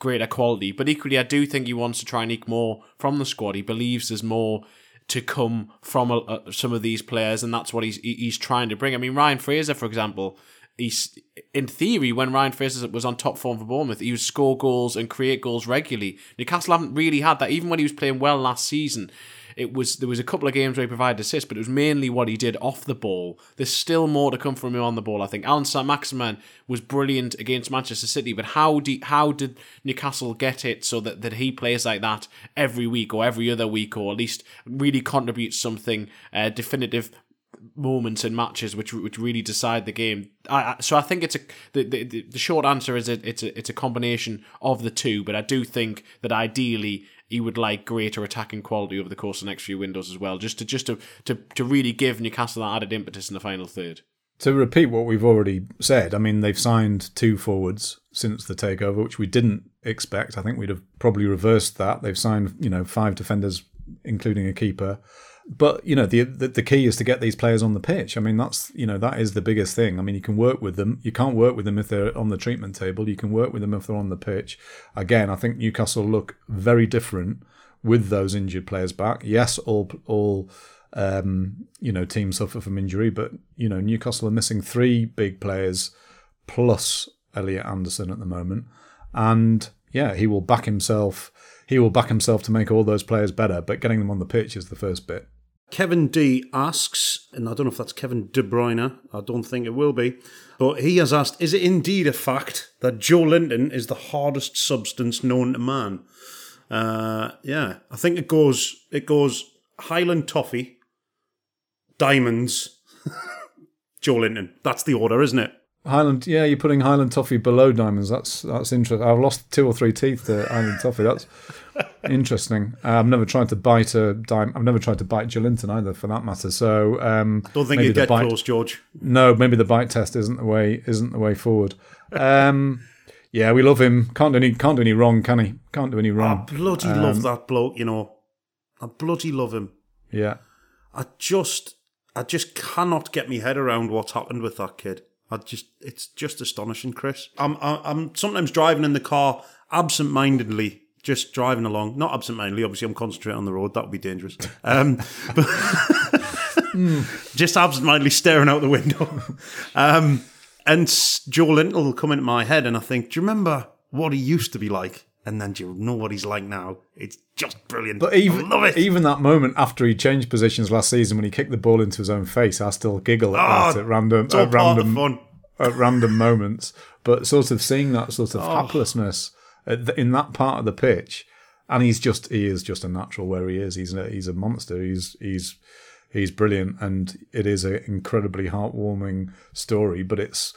greater quality. But equally, I do think he wants to try and eke more from the squad. He believes there's more to come from a, some of these players, and that's what he's he's trying to bring. I mean, Ryan Fraser, for example, he's in theory when Ryan Fraser was on top form for Bournemouth, he would score goals and create goals regularly. Newcastle haven't really had that, even when he was playing well last season. It was there was a couple of games where he provided assists, but it was mainly what he did off the ball. There's still more to come from him on the ball. I think Allan Saint-Maximin was brilliant against Manchester City, but how did how did Newcastle get it so that, that he plays like that every week or every other week, or at least really contributes something uh, definitive moments in matches which which really decide the game. I, I, so I think it's a the, the the short answer is it, it's a it's a combination of the two, but I do think that ideally he would like greater attacking quality over the course of the next few windows as well, just to just to to, to really give Newcastle that added impetus in the final third. To repeat what we've already said, I mean, they've signed two forwards since the takeover, which we didn't expect. I think we'd have probably reversed that. They've signed, you know, five defenders, including a keeper. But you know, the, the the key is to get these players on the pitch. I mean, that's you know that is the biggest thing. I mean, you can work with them. You can't work with them if they're on the treatment table. You can work with them if they're on the pitch. Again, I think Newcastle look very different with those injured players back. Yes, all all um, you know teams suffer from injury, but you know Newcastle are missing three big players plus Elliot Anderson at the moment, and yeah, he will back himself. He will back himself to make all those players better, but getting them on the pitch is the first bit. Kevin D asks, and I don't know if that's Kevin De Bruyne, I don't think it will be, but he has asked, is it indeed a fact that Joelinton is the hardest substance known to man? Uh, yeah, I think it goes it goes Highland Toffee, Diamonds, Joelinton. That's the order, isn't it? Highland, yeah, you're putting Highland toffee below diamonds. That's that's interesting. I've lost two or three teeth to Highland toffee. That's interesting. Uh, I've never tried to bite a dime. I've never tried to bite Joelinton either, for that matter. So um, Don't think you'd get bite, close, George. No, maybe the bite test isn't the way isn't the way forward. Um, yeah, we love him. Can't do any can't do any wrong, can he? Can't do any wrong. I bloody love that bloke, you know. I bloody love him. Yeah. I just, I just cannot get my head around what's happened with that kid. I just, it's just astonishing, Chris. I'm, I'm, I'm sometimes driving in the car absent-mindedly, just driving along. Not absent-mindedly, obviously. I'm concentrating on the road. That would be dangerous. Um, but just absent-mindedly staring out the window. Um, and Joelinton will come into my head, and I think, do you remember what he used to be like? And then do you know what he's like now? It's just brilliant. But even I love it. even that moment after he changed positions last season when he kicked the ball into his own face, I still giggle at Oh, that ah, at random at part of the random fun. at random moments. But sort of seeing that sort of oh. haplessness in that part of the pitch, and he's just he is just a natural where he is. He's a, he's a monster. He's he's he's brilliant, and it is an incredibly heartwarming story. But it's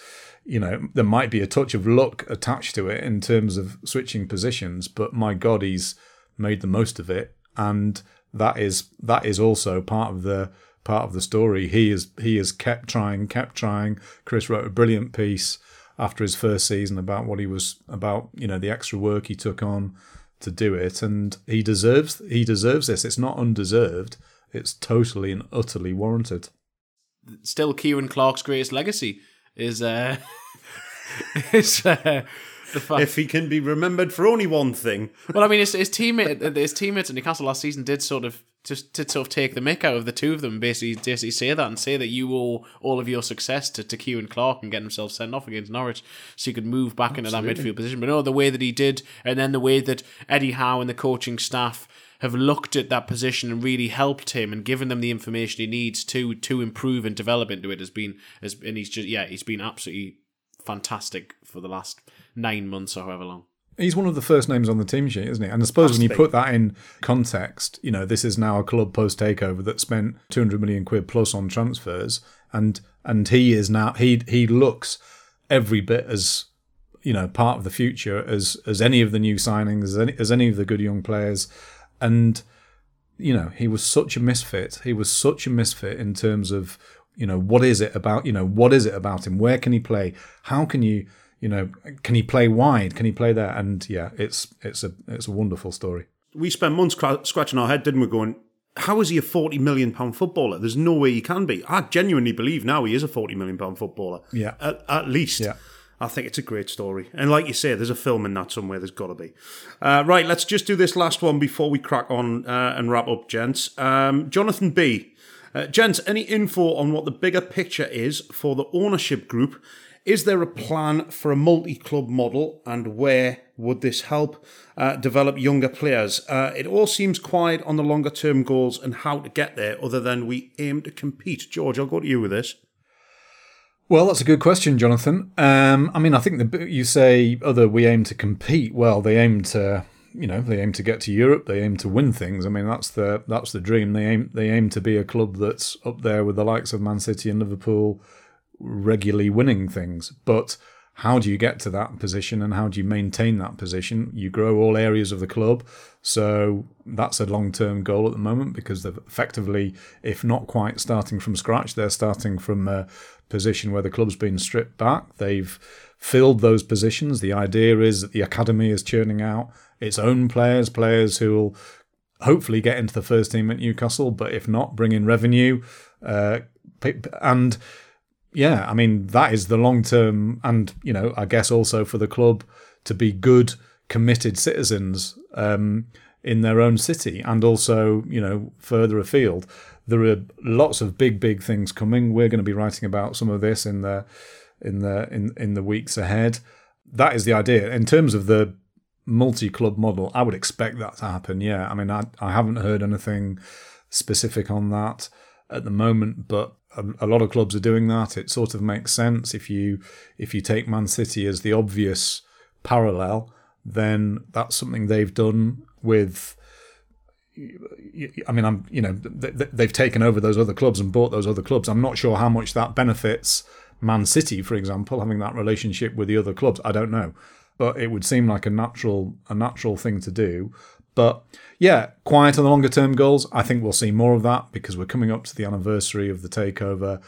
you know there might be a touch of luck attached to it in terms of switching positions, but my God, he's made the most of it, and that is that is also part of the part of the story. He is he has kept trying, kept trying. Chris wrote a brilliant piece after his first season about what he was about, you know, the extra work he took on to do it, and he deserves he deserves this. It's not undeserved. It's totally and utterly warranted. Still, Ciaran Clark's greatest legacy is uh, is uh, the fact. if he can be remembered for only one thing. well, I mean, his, his teammate, his teammates at Newcastle last season did sort of just to sort of take the mick out of the two of them, basically, basically say that and say that you owe all of your success to, to Ciaran Clark and get himself sent off against Norwich so you could move back into that midfield position. But no, the way that he did, and then the way that Eddie Howe and the coaching staff have looked at that position and really helped him and given them the information he needs to to improve and develop into it has been has and he's just yeah he's been absolutely fantastic for the last nine months or however long. He's one of the first names on the team sheet, isn't he? And I suppose when you put that in context, you know, this is now a club post takeover that spent 200 million quid plus on transfers, and and he is now he he looks every bit as you know part of the future as as any of the new signings, as any, as any of the good young players, and you know he was such a misfit. He was such a misfit in terms of you know what is it about you know what is it about him? Where can he play? How can you you know, can he play wide? Can he play there? And yeah, it's it's a it's a wonderful story. We spent months cra- scratching our head, didn't we? Going, how is he a forty million pound footballer? There's no way he can be. I genuinely believe now he is a forty million pound footballer. Yeah. at, at least. Yeah. I think it's a great story. And like you say, there's a film in that somewhere. There's got to be. Uh, right, let's just do this last one before we crack on uh, and wrap up, gents. Um, Jonathan B. Uh, gents, any info on what the bigger picture is for the ownership group? Is there a plan for a multi club model and where would this help uh, develop younger players? Uh, it all seems quiet on the longer term goals and how to get there, other than we aim to compete. George, I'll go to you with this. Well, that's a good question, Jonathan. Um, I mean, I think the you say other we aim to compete. Well, they aim to you know they aim to get to Europe. They aim to win things. I mean, that's the that's the dream. They aim they aim to be a club that's up there with the likes of Man City and Liverpool, regularly winning things. But how do you get to that position and how do you maintain that position? You grow all areas of the club. So that's a long term goal at the moment because they've effectively, if not quite starting from scratch, they're starting from a position where the club's been stripped back. They've filled those positions. The idea is that the academy is churning out its own players, players who will hopefully get into the first team at Newcastle, but if not, bring in revenue. Uh, and yeah, I mean that is the long term, and you know, I guess also for the club to be good, committed citizens um, in their own city, and also you know further afield. There are lots of big, big things coming. We're going to be writing about some of this in the in the in in the weeks ahead. That is the idea in terms of the multi-club model. I would expect that to happen. Yeah, I mean, I I haven't heard anything specific on that at the moment, but a, lot of clubs are doing that. It sort of makes sense if you if you take Man City as the obvious parallel, then that's something they've done with. I mean, I'm you know they've taken over those other clubs and bought those other clubs. I'm not sure how much that benefits Man City, for example, having that relationship with the other clubs. I don't know, but it would seem like a natural a natural thing to do. But yeah, quiet on the longer term goals. I think we'll see more of that because we're coming up to the anniversary of the takeover.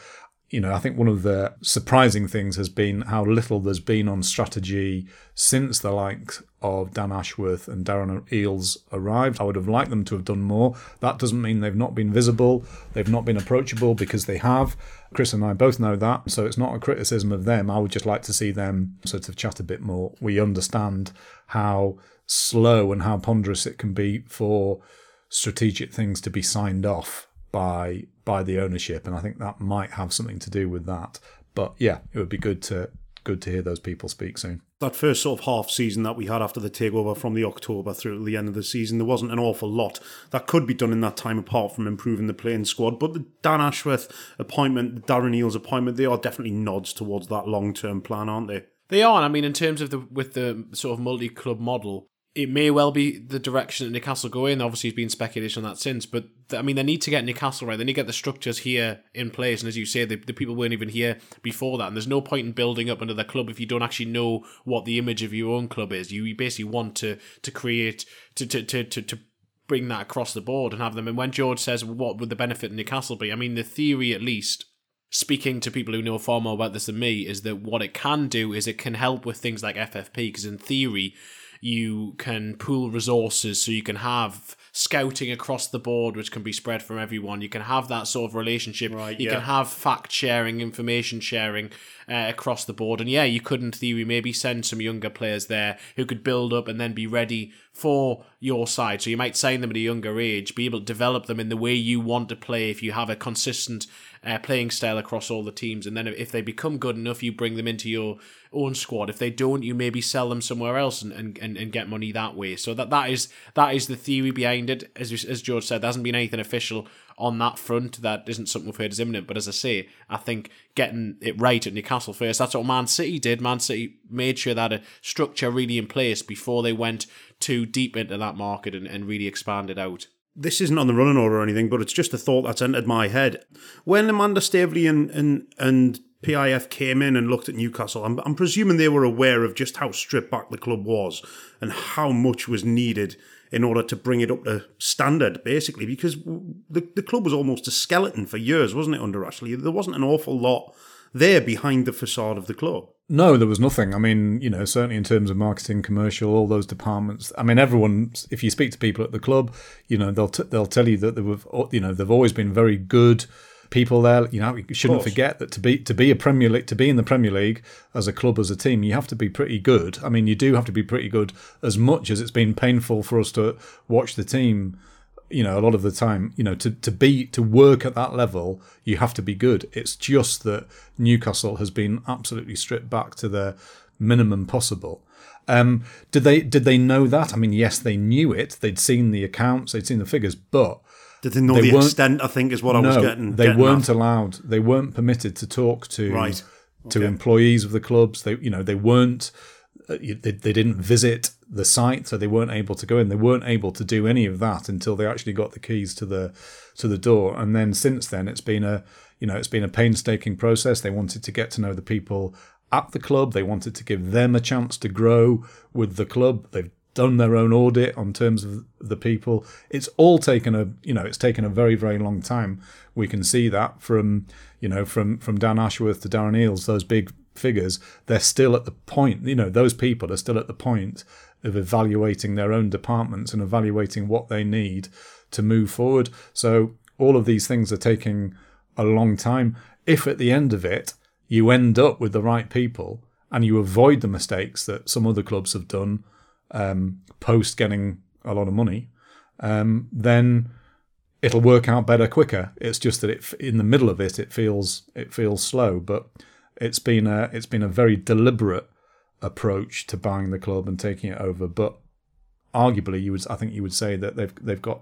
You know, I think one of the surprising things has been how little there's been on strategy since the likes of Dan Ashworth and Darren Eales arrived. I would have liked them to have done more. That doesn't mean they've not been visible, they've not been approachable because they have. Chris and I both know that, so it's not a criticism of them. I would just like to see them sort of chat a bit more. We understand how slow and how ponderous it can be for strategic things to be signed off by by the ownership and I think that might have something to do with that but yeah it would be good to good to hear those people speak soon that first sort of half season that we had after the takeover from the October through to the end of the season, there wasn't an awful lot that could be done in that time apart from improving the playing squad. But the Dan Ashworth appointment, the Darren Eales appointment, they are definitely nods towards that long term plan, aren't they? They are. I mean, in terms of the with the sort of multi club model, it may well be the direction that Newcastle go in. Obviously, there's been speculation on that since, but I mean, they need to get Newcastle right. They need to get the structures here in place. And as you say, the, the people weren't even here before that. And there's no point in building up another club if you don't actually know what the image of your own club is. You basically want to to create to to to to, to bring that across the board and have them. And when George says, "What would the benefit of Newcastle be?" I mean, the theory at least speaking to people who know far more about this than me, is that what it can do is it can help with things like FFP, because in theory, you can pool resources so you can have scouting across the board which can be spread from everyone you can have that sort of relationship right, you yeah. can have fact sharing information sharing uh, across the board. And yeah, you could, in theory, maybe send some younger players there who could build up and then be ready for your side. So you might sign them at a younger age, be able to develop them in the way you want to play if you have a consistent uh, playing style across all the teams. And then if they become good enough, you bring them into your own squad. If they don't, you maybe sell them somewhere else and, and, and, get money that way. So that, that is that is the theory behind it. As as George said, there hasn't been anything official on that front. That isn't something we've heard is imminent. But as I say, I think getting it right at Newcastle first, that's what Man City did. Man City made sure that a structure really in place before they went too deep into that market and, and really expanded out. This isn't on the running order or anything, but it's just a thought that's entered my head. When Amanda Staveley and, and, and PIF came in and looked at Newcastle, I'm, I'm presuming they were aware of just how stripped back the club was and how much was needed in order to bring it up to standard, basically, because the, the club was almost a skeleton for years, wasn't it, under Ashley? There wasn't an awful lot there behind the facade of the club. No, there was nothing. I mean, you know, certainly in terms of marketing, commercial, all those departments. I mean, everyone. If you speak to people at the club, you know, they'll t- they'll tell you that they were, oh, you know, they've always been very good people there. You know, you shouldn't forget that to be to be a Premier League to be in the Premier League as a club as a team, you have to be pretty good. I mean, you do have to be pretty good as much as it's been painful for us to watch the team. You know, a lot of the time, you know, to, to be to work at that level, you have to be good. It's just that Newcastle has been absolutely stripped back to the minimum possible. Um, did they did they know that? I mean, yes, they knew it. They'd seen the accounts, they'd seen the figures, but did they know They the extent? I think is what I no, was getting. they getting weren't at. allowed. They weren't permitted to talk to Right. to employees of the clubs. They, you know, they weren't. uh, They, they didn't visit the site, so they weren't able to go in. They weren't able to do any of that until they actually got the keys to the to the door. And then since then, it's been a you know it's been a painstaking process. They wanted to get to know the people at the club. They wanted to give them a chance to grow with the club. They've done their own audit on terms of the people. It's all taken a you know it's taken a very very long time. We can see that from you know from from Dan Ashworth to Darren Eales, those big figures. They're still at the point. You know those people are still at the point of evaluating their own departments and evaluating what they need to move forward. So all of these things are taking a long time. If at the end of it you end up with the right people and you avoid the mistakes that some other clubs have done um, post getting a lot of money, um, then it'll work out better quicker. It's just that it in the middle of it, it feels it feels slow, but it's been a it's been a very deliberate approach to buying the club and taking it over. But arguably, you would I think you would say that they've they've got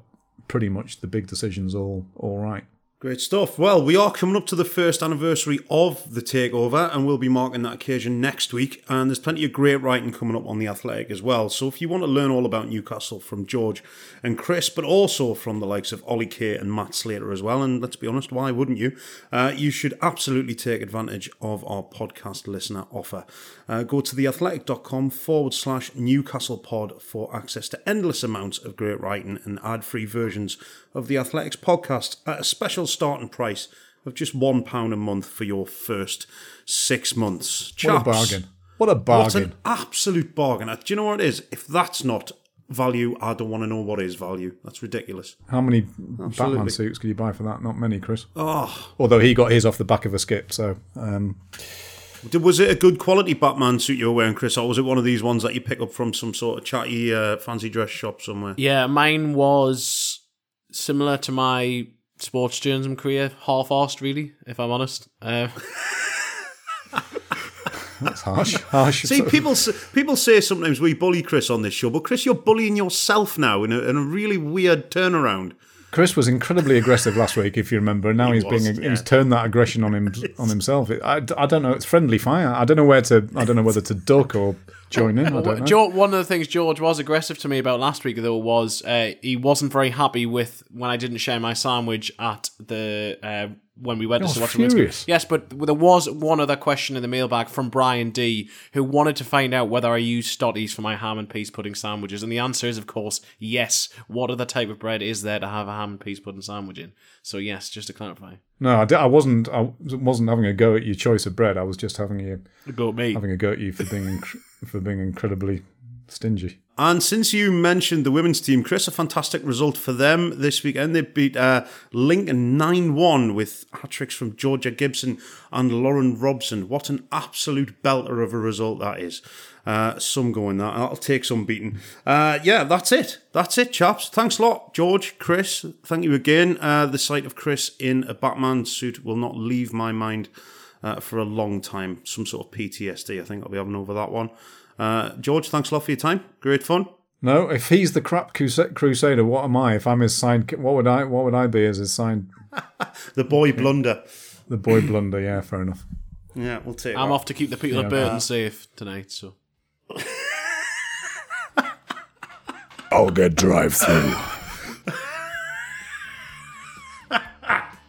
pretty much the big decisions all all right. Great stuff. Well, we are coming up to the first anniversary of the takeover, and we'll be marking that occasion next week. And there's plenty of great writing coming up on the Athletic as well. So if you want to learn all about Newcastle from George and Chris, but also from the likes of Ollie Kay and Matt Slater as well, and let's be honest, why wouldn't you? Uh, you should absolutely take advantage of our podcast listener offer. Uh, go to theathletic.com forward slash Newcastle pod for access to endless amounts of great writing and ad free versions of the Athletics podcast at a special starting price of just £1 a month for your first six months. What a bargain! What a bargain. What an absolute bargain. Uh, Do you know what it is? If that's not value, I don't want to know what is value. That's ridiculous. How many Batman suits could you buy for that? Not many, Chris. Oh, Although he got his off the back of a skip, so um, was it a good quality Batman suit you were wearing, Chris, or was it one of these ones that you pick up from some sort of chatty uh, fancy dress shop somewhere? Yeah, mine was similar to my sports journalism career, half-assed, really, if I'm honest. Uh, that's harsh. harsh. See, people say, people say sometimes we bully Chris on this show, but Chris, you're bullying yourself now in a, in a really weird turnaround. Chris was incredibly aggressive last week, if you remember. and Now he's was, being yeah. he's turned that aggression on him on himself. It, I, I don't know. It's friendly fire. I don't know where to. I don't know whether to duck or join in. I don't know. George, one of the things George was aggressive to me about last week, though, was uh, he wasn't very happy with when I didn't share my sandwich at the uh, when we went to watch the Yes, but there was one other question in the mailbag from Brian D, who wanted to find out whether I use Stotties for my ham and peas pudding sandwiches, and the answer is, of course, yes. What other type of bread is there to have a ham and peas pudding sandwich in? So yes, just to clarify, No, I, wasn't. I wasn't having a go at your choice of bread. I was just having a go at me. having a go at you for being for being incredibly stingy. And since you mentioned the women's team, Chris, a fantastic result for them this weekend. They beat uh, Lincoln 9 1 with hat tricks from Georgia Gibson and Lauren Robson. What an absolute belter of a result that is. Uh, some going that. I'll take some beating. Uh, yeah, that's it. That's it, chaps. Thanks a lot, George, Chris. Thank you again. Uh, the sight of Chris in a Batman suit will not leave my mind uh, for a long time. Some sort of PTSD, I think I'll be having over that one. Uh, George, thanks a lot for your time. Great fun. No, if he's the crap crusader, what am I? If I'm his sign, what would I? What would I be as his side? the boy blunder. The boy blunder. Yeah, fair enough. Yeah, we'll take. I'm that. off to keep the people Yeah, of Burton uh, safe tonight. So I'll get drive through.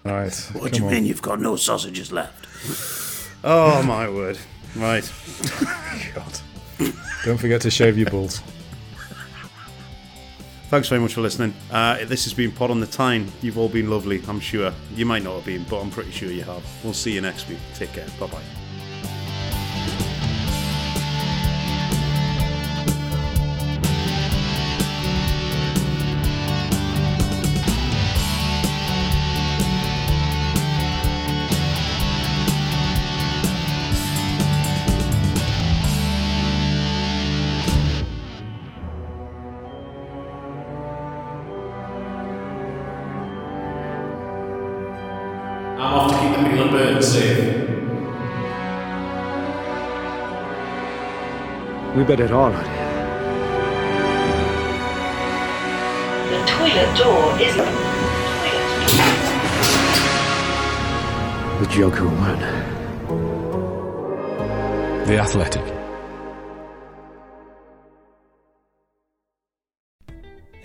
Right. What come do you on. mean you've got no sausages left? oh my word! Right. God. Don't forget to shave your balls. Thanks very much for listening. Uh, this has been Pod on the Tyne. You've all been lovely, I'm sure. You might not have been, but I'm pretty sure you have. We'll see you next week. Take care. Bye bye. Off to keep the people of Burton safe. We better all out here. The toilet door is The Joker won. The Athletic.